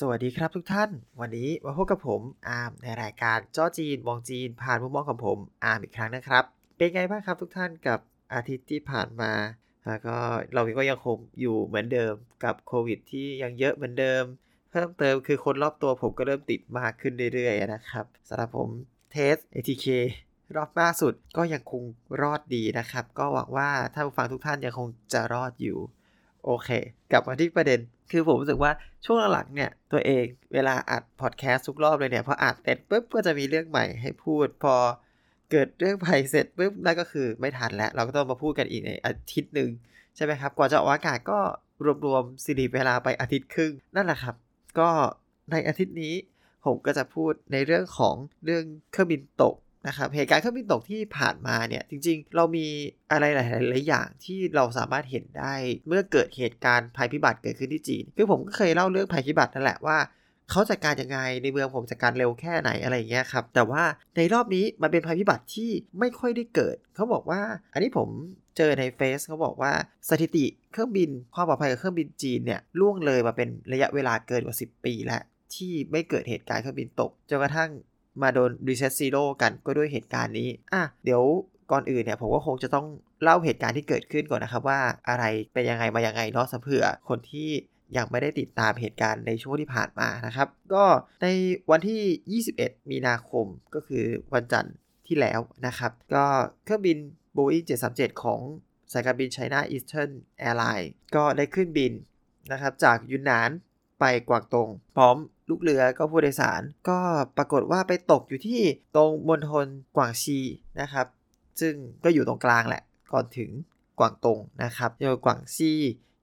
สวัสดีครับทุกท่าน วันนี้มาพบกับผมอาร์มในรายการจ้อจีนมองจีน ผ่านมุมมองของผมอาร์มอีกครั้งนะครับ เป็นไงบ้างครับทุกท่านกับอาทิตย์ที่ผ่านมาแล้วก็เราก็ยังคงอยู่เหมือนเดิมกับโควิดที่ยังเยอะเหมือนเดิม เพิ่มเติมคือคนรอบตัวผมก็เริ่มติดมากขึ้นเรื่อยๆนะครับสำหรับผมเทส ATK รอบล่าสุดก็ยังคงรอดดีนะครับ ก็หวังว่าถ้าผู้ฟังทุกท่านยังคงจะรอดอยู่โอเค กลับมาที่ประเด็น คือผมรู้สึกว่าช่วงหลังๆเนี่ยตัวเองเวลาอัดพอดแคสต์ทุกรอบเลยเนี่ยพออัดเสร็จปุ๊บก็จะมีเรื่องใหม่ให้พูด พอเกิดเรื่องใหม่เสร็จปุ๊บนั่นก็คือไม่ทันแล้ว เราก็ต้องมาพูดกันอีกในอาทิตย์หนึ่งใช่ไหมครับ กว่าจะออกอากาศก็รวมๆสิริเวลาไปอาทิตย์ครึ่งนั่นแหละครับ ก็ในอาทิตย์นี้ผมก็จะพูดในเรื่องของเรื่องเครื่องบินตก นะครับเหตุการณ์เครื่องบินตกที่ผ่านมาเนี่ยจริงๆ เรามีอะไรหลายๆอย่างที่เราสามารถเห็นได้เมื่อเกิดเหตุการณ์ภัยพิบัติเกิดขึ้นที่จีนคือผมก็เคยเล่าเรื่องภัยพิบัตินั่นแหละว่าเขาจัดการยังไงในเมืองผมจัดการเร็วแค่ไหนอะไรอย่างเงี้ยครับแต่ว่าในรอบนี้มันเป็นภัยพิบัติที่ไม่ค่อยได้เกิด เขาบอกว่า อันนี้ผมเจอในเฟซเขาบอกว่าสถิติเครื่องบินความปลอดภัยกับเครื่องบินจีนเนี่ยล่วงเลยมาเป็นระยะเวลาเกินกว่า 10 ปีแล้วที่ไม่เกิดเหตุการณ์เครื่องบินตกจนกระทั่ง มาโดน reset zero กันก็ด้วยเหตุการณ์นี้ อะ เดี๋ยวก่อนอื่นเนี่ยผมก็คงจะต้องเล่าเหตุการณ์ที่เกิดขึ้นก่อนนะครับว่าอะไรเป็นยังไงมายังไงเนาะสเผื่อคนที่ยังไม่ได้ติดตามเหตุการณ์ในช่วงที่ผ่านมานะครับ ก็ในวันที่ 21 มีนาคมก็คือวันจันทร์ที่แล้วนะครับ ก็เครื่องบิน Boeing 737 ของสายการบิน China Eastern Airlines ก็ได้ขึ้นบินนะครับจากยุนนาน ไปกวางตงพร้อมลูกเรือก็ผู้โดยสาร ก็ปรากฏว่าไปตกอยู่ที่ตรงมณฑลกวางซีนะครับ ซึ่งก็อยู่ตรงกลางแหละ ก่อนถึงกวางตงนะครับโดยกวางซี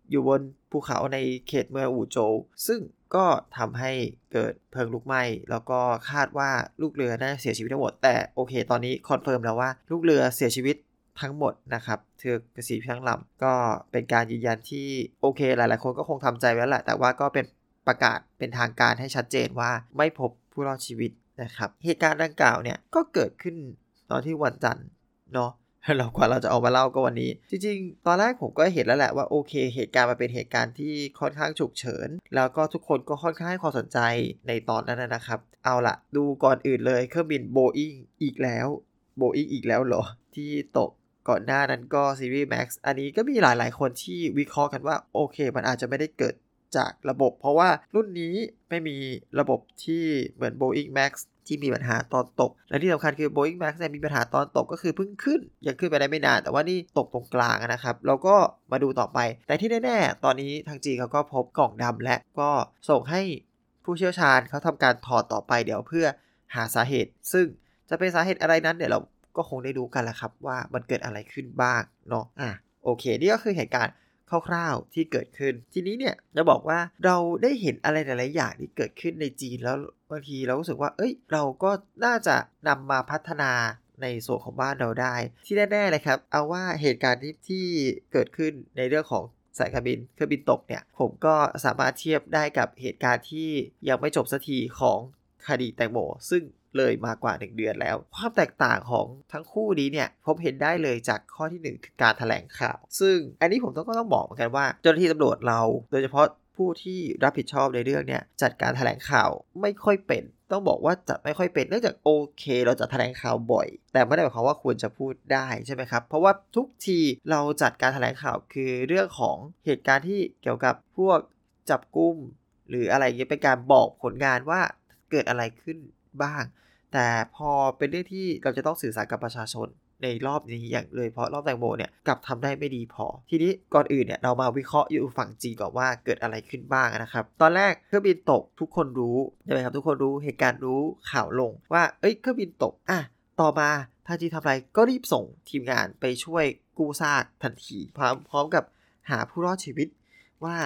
อยู่บนภูเขาในเขตเมืองอู่โจวซึ่งก็ทำให้เกิดเพลิงลุกไหม้ แล้วก็คาดว่าลูกเรือน่าจะเสียชีวิตทั้งหมด แต่โอเค ตอนนี้คอนเฟิร์มแล้วว่าลูกเรือเสียชีวิตทั้งหมดนะครับเธอกระสีทั้งลำก็เป็นการยืนยันที่โอเค หลายๆ คนก็คงทำใจไว้แหละ แต่ว่าก็เป็น ประกาศเป็นทางการให้ชัดเจนว่าไม่พบผู้รอดชีวิตนะครับ เหตุการณ์ดังกล่าวเนี่ยก็เกิดขึ้นตอนที่วันจันทร์เนาะเรากว่าเราจะเอามาเล่าก็วันนี้ จริงๆ ตอนแรกผมก็เห็นแล้วแหละว่าโอเค เหตุการณ์มันเป็นเหตุการณ์ที่ค่อนข้างฉุกเฉิน แล้วก็ทุกคนก็ค่อนข้างให้ความสนใจในตอนนั้นนะครับ เอาละดูก่อนอื่นเลยเครื่องบินโบอิงอีกแล้วโบอิงอีกแล้วเหรอ ที่ตกก่อนหน้านั้นก็ซีรีส์ Max อันนี้ก็มีหลายๆ คนที่วิเคราะห์กันว่า โอเค มันอาจจะไม่ได้เกิด จากระบบ เพราะว่ารุ่นนี้ไม่มีระบบที่เหมือน Boeing Max ที่มีปัญหาตอนตก และที่สำคัญคือ Boeing Max เนี่ยมีปัญหาตอนตกก็คือเพิ่งขึ้น ยังขึ้นไปได้ไม่นาน แต่ว่านี่ตกตรงกลางนะครับ เราก็มาดูต่อไป แต่ที่แน่ ๆ ตอนนี้ทางจีนเขาก็พบกล่องดำและก็ส่งให้ผู้เชี่ยวชาญเขาทำการถอดต่อไปเดี๋ยวเพื่อหาสาเหตุ ซึ่งจะเป็นสาเหตุอะไรนั้นเดี๋ยวเราก็คงได้ดูกันแหละครับว่ามันเกิดอะไรขึ้นบ้างเนาะอะโอเค นี่ก็คือเหตุการณ์ คร่าวๆที่เกิดขึ้น ทีนี้เนี่ยจะบอกว่าเราได้เห็นอะไรหลายๆอย่างที่เกิดขึ้นในจีนแล้วบางทีเรารู้สึกว่า เอ้ย เราก็น่าจะนำมาพัฒนาในส่วนของบ้านเราได้ ที่แน่ๆเลยครับ เอาว่าเหตุการณ์ที่ที่เกิดขึ้นในเรื่องของสายการบินเครื่องบินตกเนี่ย ผมก็สามารถเทียบได้กับเหตุการณ์ที่ยังไม่จบสักทีของคดีแตงโมซึ่ง เลยมากว่า 1 เดือนแล้ว ความแตกต่างของทั้งคู่นี้เนี่ยพบเห็นได้เลยจากข้อที่ 1 คือการถแถลงข่าว ซึ่งอันนี้ผมต้องก็ต้องบอกเหมือนกันว่า เจ้าหน้าที่ตำรวจเรา โดยเฉพาะผู้ที่รับผิดชอบในเรื่องเนี่ยจัดการถแถลงข่าวไม่ค่อยเป็นต้องบอกว่าจัดไม่ค่อยเป็นเนื่องจากโอเค เราจะแถลงข่าวบ่อย แต่ไม่ได้หมายความว่าควรจะพูดได้ใช่ไหมครับ เพราะว่าทุกทีเราจัดการถแถลงข่าวคือเรื่องของเหตุการณ์ที่เกี่ยวกับพวกจับกุมหรืออะไรเงี้ยเป็นการบอกผลงานว่าเกิดอะไรขึ้น บ้าง แต่พอเป็นเรื่องที่เราจะต้องสื่อสารกับประชาชนในรอบนี้อย่างเลยเพราะรอบแตงโมเนี่ยกลับทำได้ไม่ดีพอ ทีนี้ก่อนอื่นเนี่ยเรามาวิเคราะห์อยู่ฝั่งจีนก่อนว่าเกิดอะไรขึ้นบ้างนะครับ ตอนแรกเครื่องบินตกทุกคนรู้ใช่ไหมครับทุกคนรู้เหตุการณ์รู้ข่าวลงว่าเอ้ยเครื่องบินตกอะต่อมาทางจีนทำอะไรก็รีบส่งทีมงานไปช่วยกู้ซากทันทีพร้อมพร้อมกับหาผู้รอดชีวิตว่า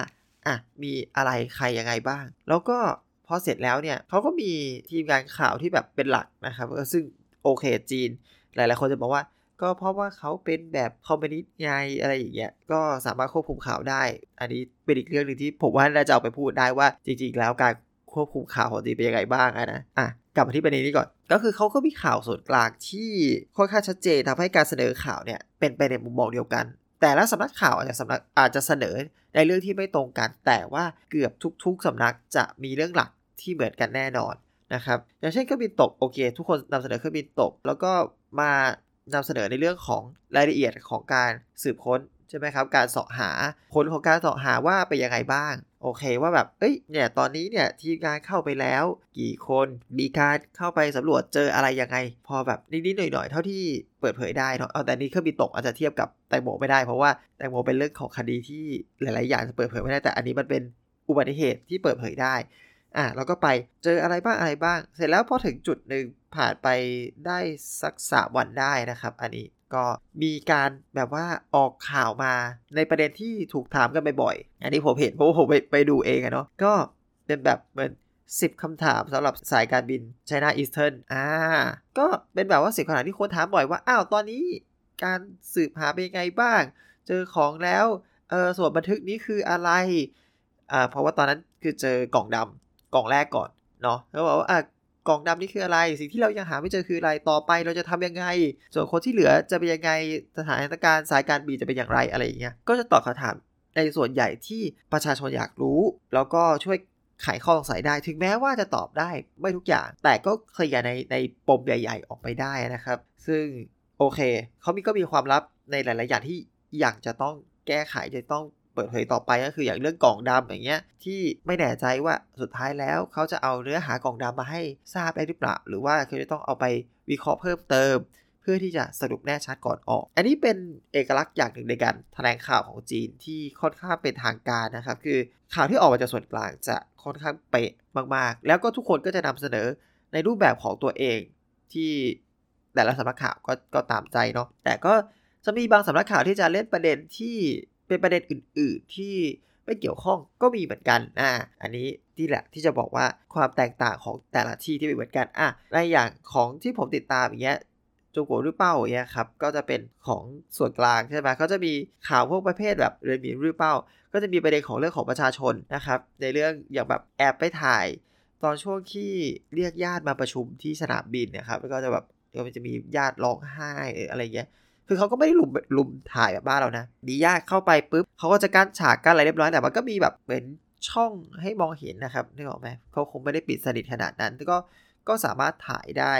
อะมีอะไรใครยังไงบ้าง แล้วก็ พอเสร็จแล้วเนี่ยเขาก็มีทีมงานข่าวที่แบบเป็นหลักนะครับซึ่งโอเคจีน หลายๆคนจะบอกว่า ก็เพราะว่าเขาเป็นแบบคอมมิวนิสต์ไงอะไรอย่างเงี้ยก็สามารถควบคุมข่าวได้ อันนี้เป็นอีกเรื่องหนึ่งที่ผมว่าน่าจะเอาไปพูดได้ว่าจริง ๆ แล้วการควบคุมข่าวของจีนเป็นยังไงบ้างนะอะกลับมาที่ประเด็นนี้ก่อน ก็คือเขาก็มีข่าวส่วนกลางที่ค่อนข้างชัดเจนทำให้การเสนอข่าวเนี่ยเป็นไปในมุมมองเดียวกัน แต่ละสำนักข่าวอาจจะสำนักอาจจะเสนอในเรื่องที่ไม่ตรงกัน แต่ว่าเกือบทุก ๆสำนักจะมีเรื่องหลัก ที่เหมือนกันแน่นอนนะครับอย่างเช่นเครื่องบินตกโอเค ทุกคนนำเสนอเครื่องบินตก แล้วก็มานำเสนอในเรื่องของรายละเอียดของการสืบค้นใช่ไหมครับ การเสาะหาผลของการเสาะหาว่าเป็นยังไงบ้าง โอเคว่าแบบ เอ้ย เนี่ย ตอนนี้เนี่ย ทีมงานเข้าไปแล้ว กี่คน มีการเข้าไปสำรวจเจออะไรยังไง พอแบบนิดๆหน่อยๆ เท่าที่เปิดเผยได้เนาะ เอาแต่นี้เครื่องบินตกอาจจะเทียบกับแตงโมไม่ได้ เพราะว่าแตงโมเป็นเรื่องของคดีที่หลายๆ อย่างจะเปิดเผยไม่ได้ แต่อันนี้มันเป็นอุบัติเหตุที่เปิดเผยได้ อะเราก็ไปเจออะไรบ้างอะไรบ้าง เสร็จแล้วพอถึงจุดหนึ่งผ่านไปได้สักสามวันได้นะครับ อันนี้ก็มีการแบบว่าออกข่าวมาในประเด็นที่ถูกถามกันบ่อยๆอันนี้ผมเห็นเพราะผมไปไปดูเองอะเนาะก็เป็นแบบเหมือน10 คำถามสำหรับสายการบิน China Eastern อ่า ก็เป็นแบบว่าสิบคำถามที่คนถามบ่อยว่า อ้าว ตอนนี้การสืบหาเป็นไงบ้าง เจอของแล้ว เออส่วนบันทึกนี้คืออะไร อ่า เพราะว่าตอนนั้นคือเจอกล่องดำ กล่องแรกก่อนเนาะแล้วบอกว่าอ่กล่องดำนี่คืออะไร สิ่งที่เรายังหาไม่เจอคืออะไรต่อไปเราจะทำยังไง ส่วนคนที่เหลือจะเป็นยังไงสถานการณ์สายการบินจะเป็นอย่างไรอะไรอย่างเงี้ยก็จะตอบคำถามในส่วนใหญ่ที่ประชาชนอยากรู้ แล้วก็ช่วยไขข้อสงสัยได้ถึงแม้ว่าจะตอบได้ไม่ทุกอย่าง แต่ก็เคลียร์ในในปมใหญ่ ๆ ออกไปได้นะครับ ซึ่งโอเคเขามีก็มีความลับในหลาย ๆ อย่างที่อยากจะต้องแก้ไขจะต้อง เปิดเผยต่อไปก็คืออย่างเรื่องกล่องดำอย่างเงี้ยที่ไม่แน่ใจว่าสุดท้ายแล้วเขาจะเอาเนื้อหากล่องดำมาให้ทราบได้หรือเปล่า หรือว่าเขาจะต้องเอาไปวิเคราะห์เพิ่มเติม เพื่อที่จะสรุปแน่ชัดก่อนออก อันนี้เป็นเอกลักษณ์อย่างหนึ่งในการแถลงข่าวของจีนที่ค่อนข้างเป็นทางการนะครับคือข่าวที่ออกมาจากส่วนกลางจะค่อนข้างเป๊ะมากๆ แล้วก็ทุกคนก็จะนำเสนอในรูปแบบของตัวเองที่แต่ละสำนักข่าวก็ก็ตามใจเนาะแต่ก็จะมีบางสำนักข่าวที่จะเล่นประเด็นที่ เป็นประเด็นอื่น ๆ ที่ไม่เกี่ยวข้องก็มีเหมือนกันอ่าอันนี้ที่แหละที่จะบอกว่าความแตกต่างของแต่ละที่ที่ไม่เหมือนกันอะในอย่างของที่ผมติดตามอย่างเงี้ยจงกัวรือเป้าอย่างเงี้ยครับก็จะเป็นของส่วนกลางใช่ไหมเขาจะมีข่าวพวกประเภทแบบเรนมีรือเป้า ก็จะมีประเด็นของเรื่องของประชาชนนะครับในเรื่องอย่างแบบแอบไปถ่าย ตอนช่วงที่เรียกญาติมาประชุมที่สนามบินนะครับแล้วก็จะแบบก็จะมีญาติร้องไห้อะไรเงี้ย คือเขาก็ไม่ได้ลุมลุมถ่ายแบบบ้านเรานะดียากเข้าไปปุ๊บเขาก็จะกั้นฉากกั้นอะไรเรียบร้อยแต่มันก็มีแบบเป็นช่องให้มองเห็นนะครับนึกออกไหมเขาคงไม่ได้ปิดสนิทขนาดนั้นก็ก็สามารถถ่ายได้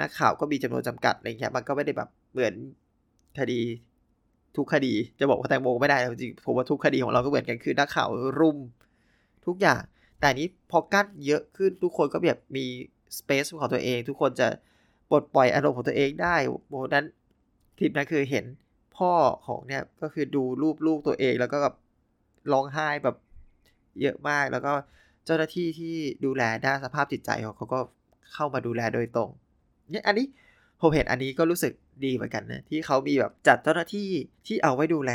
นักข่าวก็มีจำนวนจำกัดอะไรเงี้ยมันก็ไม่ได้แบบเหมือนคดีทุกคดีจะบอกว่าแตงโมไม่ได้จริงผมว่าทุกคดีของเราก็เหมือนกันคือนักข่าวรุมทุกอย่าง แต่นี้พอกั้นเยอะขึ้นทุกคนก็แบบมีสเปซของตัวเอง ทุกคนจะปลดปล่อยอารมณ์ของตัวเองได้โมนั้น คลิปนั้นคือเห็นพ่อของเนี่ยก็คือดูรูปลูกตัวเองแล้วก็แบบร้องไห้แบบเยอะมากแล้วก็เจ้าหน้าที่ที่ดูแลด้านสภาพจิตใจของเขาก็เข้ามาดูแลโดยตรงเนี่ยอันนี้ผมเห็นอันนี้ก็รู้สึกดีเหมือนกันนะที่เขามีแบบจัดเจ้าหน้าที่ที่เอาไว้ดูแล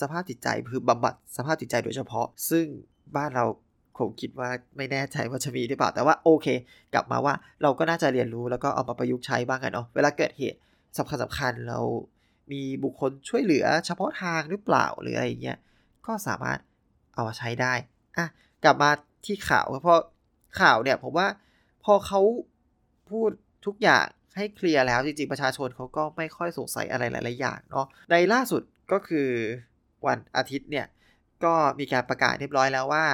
สภาพจิตใจคือบำบัดสภาพจิตใจโดยเฉพาะ ซึ่งบ้านเราผมคิดว่าไม่แน่ใจว่าจะมีหรือเปล่าแต่ว่าโอเค กลับมาว่าเราก็น่าจะเรียนรู้แล้วก็เอามาประยุกต์ใช้บ้างกันเนาะเวลาเกิดเหตุ สำคัญสำคัญเรามีบุคคลช่วยเหลือเฉพาะทางหรือเปล่าหรืออะไรเงี้ยก็สามารถเอามาใช้ได้อะกลับมาที่ข่าวเพราะข่าวเนี่ยผมว่าพอเขาพูดทุกอย่างให้เคลียร์แล้วจริงๆ ประชาชนเขาก็ไม่ค่อยสงสัยอะไรหลายๆอย่างเนาะในล่าสุดก็คือวันอาทิตย์เนี่ย ก็มีการประกาศเรียบร้อยแล้วว่า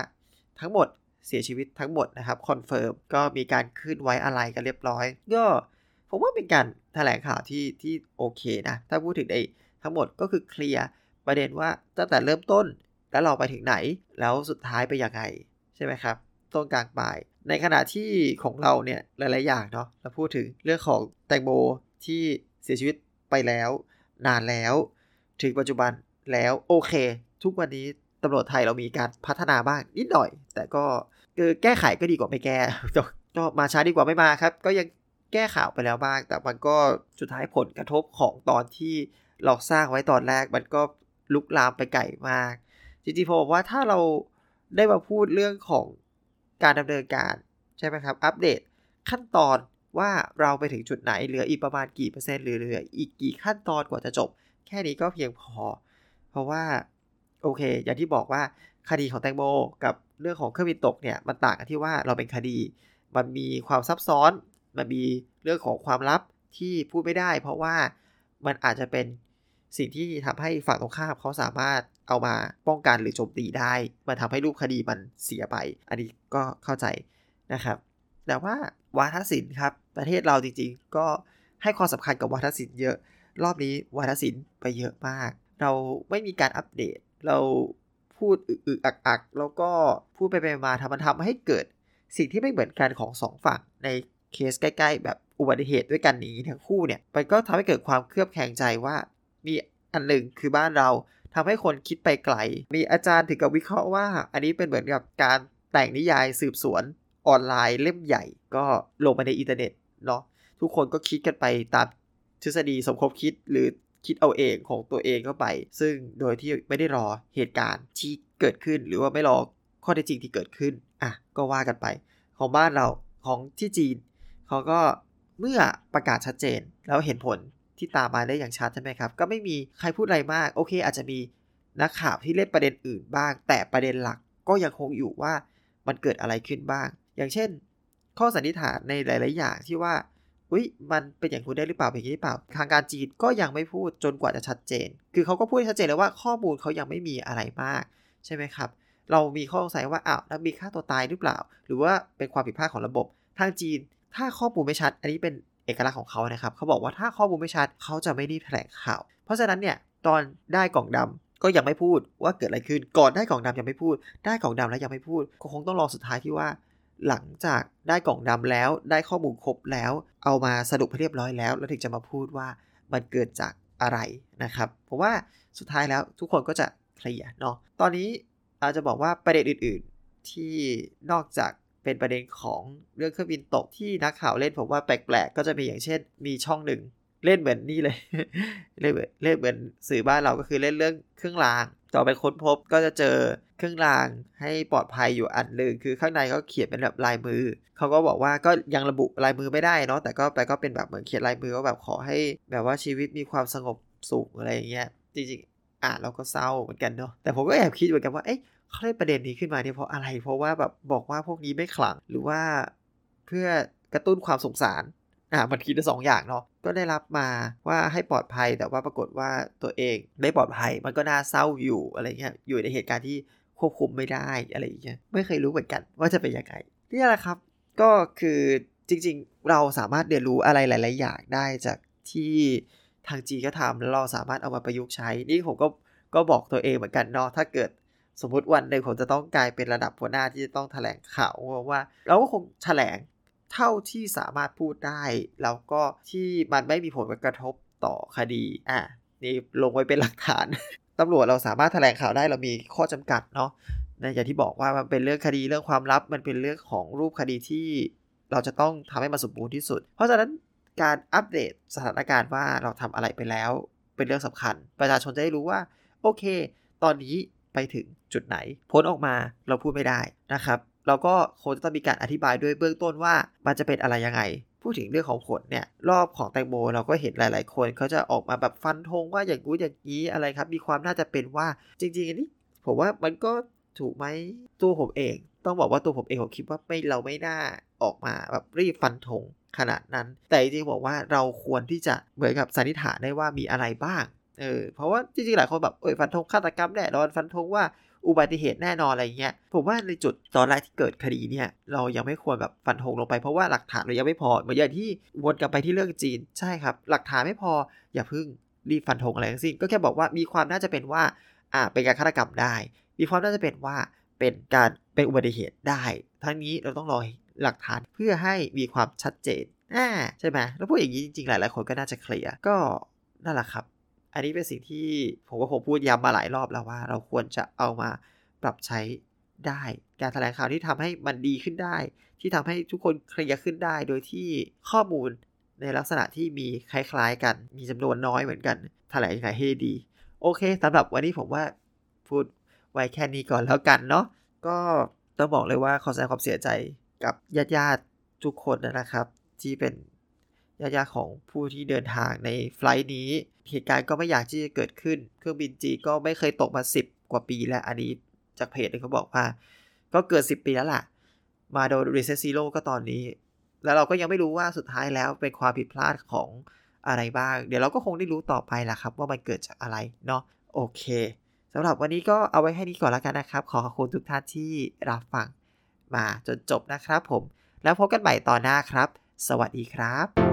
ทั้งหมดเสียชีวิตทั้งหมดนะครับ confirm ก็มีการยืนไว้อาลัยกันเรียบร้อย ก็ ผมว่าเป็นการแถลงข่าวที่ที่โอเคนะ ถ้าพูดถึงในทั้งหมดก็คือเคลียร์ประเด็นว่าตั้งแต่เริ่มต้นแล้วเราไปถึงไหน แล้วสุดท้ายไปยังไง ใช่ไหมครับ ต้นกลางปลาย ในขณะที่ของเราเนี่ยหลาย ๆ อย่างเนาะเราพูดถึงเรื่องของแตงโมที่เสียชีวิตไปแล้ว นานแล้ว ถึงปัจจุบันแล้วโอเค ทุกวันนี้ตำรวจไทยเรามีการพัฒนาบ้างนิดหน่อย แต่ก็แก้ไขก็ดีกว่าไม่แก้ก็มาช้าดีกว่าไม่มาครับ ก็ยัง แก้ข่าวไปแล้วบ้าง แต่มันก็สุดท้ายผลกระทบของตอนที่เราสร้างไว้ตอนแรกมันก็ลุกลามไปไกลมาก จริงๆผมบอกว่าถ้าเราได้มาพูดเรื่องของการดำเนินการใช่ไหมครับ อัปเดตขั้นตอนว่าเราไปถึงจุดไหนเหลืออีกประมาณกี่เปอร์เซ็นต์หรือเหลืออีกกี่ขั้นตอนกว่าจะจบ แค่นี้ก็เพียงพอ เพราะว่าโอเค อย่างที่บอกว่าคดีของแตงโมกับเรื่องของเครื่องบินตกเนี่ยมันต่างกันที่ว่าเราเป็นคดี มันมีความซับซ้อน มันมีเรื่องของความลับที่พูดไม่ได้ เพราะว่ามันอาจจะเป็นสิ่งที่ทำให้ฝั่งตรงข้ามเขาสามารถเอามาป้องกันหรือโจมตีได้ มันทำให้รูปคดีมันเสียไป อันนี้ก็เข้าใจนะครับ แต่ว่าวาทศิลป์ครับประเทศเราจริงๆ ก็ให้ความสำคัญกับวาทศิลป์เยอะ รอบนี้วาทศิลป์ไปเยอะมาก เราไม่มีการอัปเดต เราพูดอึกอักๆแล้วก็พูดไปไปมาทำมันทำให้เกิดสิ่งที่ไม่เหมือนกันของสองฝั่งใน เคสใกล้ ๆ แบบอุบัติเหตุด้วยกันนี้ทั้งคู่เนี่ยมันก็ทำให้เกิดความเครือบแคลงใจว่า มีอันหนึ่งคือบ้านเราทำให้คนคิดไปไกล มีอาจารย์ถึงกับวิเคราะห์ว่า อันนี้เป็นเหมือนกับการแต่งนิยายสืบสวนออนไลน์เล่มใหญ่ ก็ลงไปในอินเทอร์เน็ตเนาะทุกคนก็คิดกันไปตามทฤษฎีสมคบคิดหรือคิดเอาเองของตัวเองเข้าไป ซึ่งโดยที่ไม่ได้รอเหตุการณ์ที่เกิดขึ้น หรือว่าไม่รอข้อเท็จจริงที่เกิดขึ้นอะก็ว่ากันไป ของบ้านเราของที่จีน เขาก็เมื่อประกาศชัดเจนแล้วเห็นผลที่ตามมาได้อย่างชัดใช่ไหมครับ ก็ไม่มีใครพูดอะไรมาก โอเค อาจจะมีนักข่าวที่เล่นประเด็นอื่นบ้าง แต่ประเด็นหลักก็ยังคงอยู่ว่ามันเกิดอะไรขึ้นบ้าง อย่างเช่น ข้อสันนิษฐานในหลาย ๆ อย่างที่ว่าอุ้ยมันเป็นอย่างคุณได้หรือเปล่าเป็นอย่างนี้หรือเปล่า ทางการจีนก็ยังไม่พูดจนกว่าจะชัดเจน คือเขาก็พูดชัดเจนแล้วว่าข้อมูลเขายังไม่มีอะไรมาก ใช่ไหมครับ เรามีข้อสงสัยว่าอ้าวนักบินฆ่าตัวตายหรือเปล่า หรือว่าเป็นความผิดพลาดของระบบ ทางจีน ถ้าข้อมูลไม่ชัด อันนี้เป็นเอกลักษณ์ของเขานะครับ เขาบอกว่าถ้าข้อมูลไม่ชัดเขาจะไม่รีบแถลงข่าว เพราะฉะนั้นเนี่ยตอนได้กล่องดำก็ยังไม่พูดว่าเกิดอะไรขึ้น ก่อนได้กล่องดำยังไม่พูด ได้กล่องดำแล้วยังไม่พูดก็คงต้องรอสุดท้ายที่ว่า หลังจากได้กล่องดำแล้วได้ข้อมูลครบแล้ว เอามาสรุปให้เรียบร้อยแล้ว แล้วถึงจะมาพูดว่ามันเกิดจากอะไรนะครับ ผมว่าสุดท้ายแล้วทุกคนก็จะเคลียร์เนาะ ตอนนี้อาจจะบอกว่าประเด็นอื่น ๆ ที่นอกจาก เป็นประเด็นของเรื่องเครื่องบินตกที่นักข่าวเล่นผมว่าแปลกๆ ก็จะมีอย่างเช่น มีช่องหนึ่งเล่นเหมือนนี่เลย เล่นเหมือนเล่นเหมือนสื่อบ้านเราก็คือเล่นเรื่องเครื่องราง ต่อไปค้นพบก็จะเจอเครื่องรางให้ปลอดภัยอยู่อันหนึ่งคือข้างในเขาเขียนเป็นแบบลายมือ เขาก็บอกว่าก็ยังระบุลายมือไม่ได้เนาะแต่ก็ไปก็เป็นแบบเหมือนเขียนลายมือว่าแบบขอให้ แบบว่าชีวิตมีความสงบสุขอะไรอย่างเงี้ยจริงๆอ่านเราก็เศร้าเหมือนกันเนาะแต่ผมก็แอบคิดเหมือนกันว่าเอ๊ะ เขาได้ประเด็นนี้ขึ้นมาเนี่ยเพราะอะไร เพราะว่าแบบบอกว่าพวกนี้ไม่ขลังหรือว่าเพื่อกระตุ้นความสงสาร อ่า มันคิดได้สองอย่างเนาะ ก็ได้รับมาว่าให้ปลอดภัย แต่ว่าปรากฏว่าตัวเองไม่ปลอดภัย มันก็น่าเศร้าอยู่อะไรเงี้ย อยู่ในเหตุการณ์ที่ควบคุมไม่ได้อะไรอย่างเงี้ย ไม่เคยรู้เหมือนกันว่าจะเป็นยังไงนี่แหละครับ ก็คือจริงๆ เราสามารถเรียนรู้อะไรหลาย ๆ อย่างได้จากที่ทางจีก็ทำแล้วเราสามารถเอามาประยุกต์ใช้ นี่ผมก็ก็บอกตัวเองเหมือนกันเนาะ ถ้าเกิด สมมติวันหนึ่งผมจะต้องกลายเป็นระดับหัวหน้าที่จะต้องแถลงข่าวว่าเราก็คงแถลงเท่าที่สามารถพูดได้ แล้วก็ที่มันไม่มีผลกระทบต่อคดีอะนี่ลงไว้เป็นหลักฐานตำรวจเราสามารถแถลงข่าวได้เรามีข้อจำกัดเนาะในอย่างที่บอกว่ามันเป็นเรื่องคดีเรื่องความลับ มันเป็นเรื่องของรูปคดีที่เราจะต้องทำให้มันสมบูรณ์ที่สุด เพราะฉะนั้นการอัปเดตสถานการณ์ว่าเราทำอะไรไปแล้ว เป็นเรื่องสำคัญ ประชาชนจะได้รู้ว่า โอเค ตอนนี้ ไปถึงจุดไหนผลออกมาเราพูดไม่ได้นะครับ เราก็คงจะต้องมีการอธิบายด้วยเบื้องต้นว่ามันจะเป็นอะไรยังไง พูดถึงเรื่องของผลเนี่ยรอบของแตงโมเราก็เห็นหลาย ๆ คนเขาจะออกมาแบบฟันธงว่าอย่างกู้อย่างนี้อะไรครับ มีความน่าจะเป็นว่าจริงๆอันนี้ผมว่ามันก็ถูกไหมตัวผมเอง ต้องบอกว่าตัวผมเองผมคิดว่าไม่เราไม่น่าออกมาแบบรีบฟันธงขนาดนั้น แต่จริงๆบอกว่าเราควรที่จะเหมือนกับสันนิษฐานได้ว่ามีอะไรบ้าง เออเพราะว่าจริงๆหลายคนแบบเอ้ยฟันธงฆาตกรรมแน่นอนฟันธงว่าอุบัติเหตุแน่นอนอะไรเงี้ยผมว่าในจุดตอนแรกที่เกิดคดีเนี่ย เรายังไม่ควรแบบฟันธงลงไปเพราะว่าหลักฐานเรายังไม่พอเหมือนอย่างที่วนกลับไปที่เรื่องจีนใช่ครับ หลักฐานไม่พออย่าพึ่งรีบฟันธงอะไรทั้งสิ้นก็แค่บอกว่ามีความน่าจะเป็นว่าอ่าเป็นการฆาตกรรมได้ มีความน่าจะเป็นว่าเป็นการเป็นอุบัติเหตุได้ ทั้งนี้เราต้องรอหลักฐานเพื่อให้มีความชัดเจนอ่าใช่ไหมแล้วพูดอย่างนี้จริงๆหลายๆคนก็น่าจะเคลียร์ก็นั่นแหละครับ อันนี้เป็นสิ่งที่ผมว่าผมพูดย้ำมาหลายรอบแล้วว่า เราควรจะเอามาปรับใช้ได้ การแถลงข่าวที่ทำให้มันดีขึ้นได้ ที่ทำให้ทุกคนเคลียร์ขึ้นได้ โดยที่ข้อมูลในลักษณะที่มีคล้ายๆกัน มีจำนวนน้อยเหมือนกัน แถลงยังไงให้ดี โอเคสำหรับวันนี้ผมว่าพูดไว้แค่นี้ก่อนแล้วกันเนาะ ก็ต้องบอกเลยว่าขอแสดงความเสียใจกับญาติๆทุกคนนะครับ ที่เป็นญาติๆของผู้ที่เดินทางในไฟล์นี้ เหตุการณ์ก็ไม่อยากที่จะเกิดขึ้น เครื่องบินจีก็ไม่เคยตกมา 10 กว่าปีแล้วอันนี้จากเพจเขาบอกว่า ก็เกิน 10 ปีแล้วล่ะ มาโดน reset zero ก็ตอนนี้ แล้วเราก็ยังไม่รู้ว่าสุดท้ายแล้วเป็นความผิดพลาดของอะไรบ้าง เดี๋ยวเราก็คงได้รู้ต่อไปแหละครับ ว่ามันเกิดจากอะไรเนาะโอเคสำหรับวันนี้ก็เอาไว้แค่นี้ก่อนแล้วกันนะครับ ขอขอบคุณทุกท่านที่รับฟังมาจนจบนะครับผม แล้วพบกันใหม่ตอนหน้าครับ สวัสดีครับ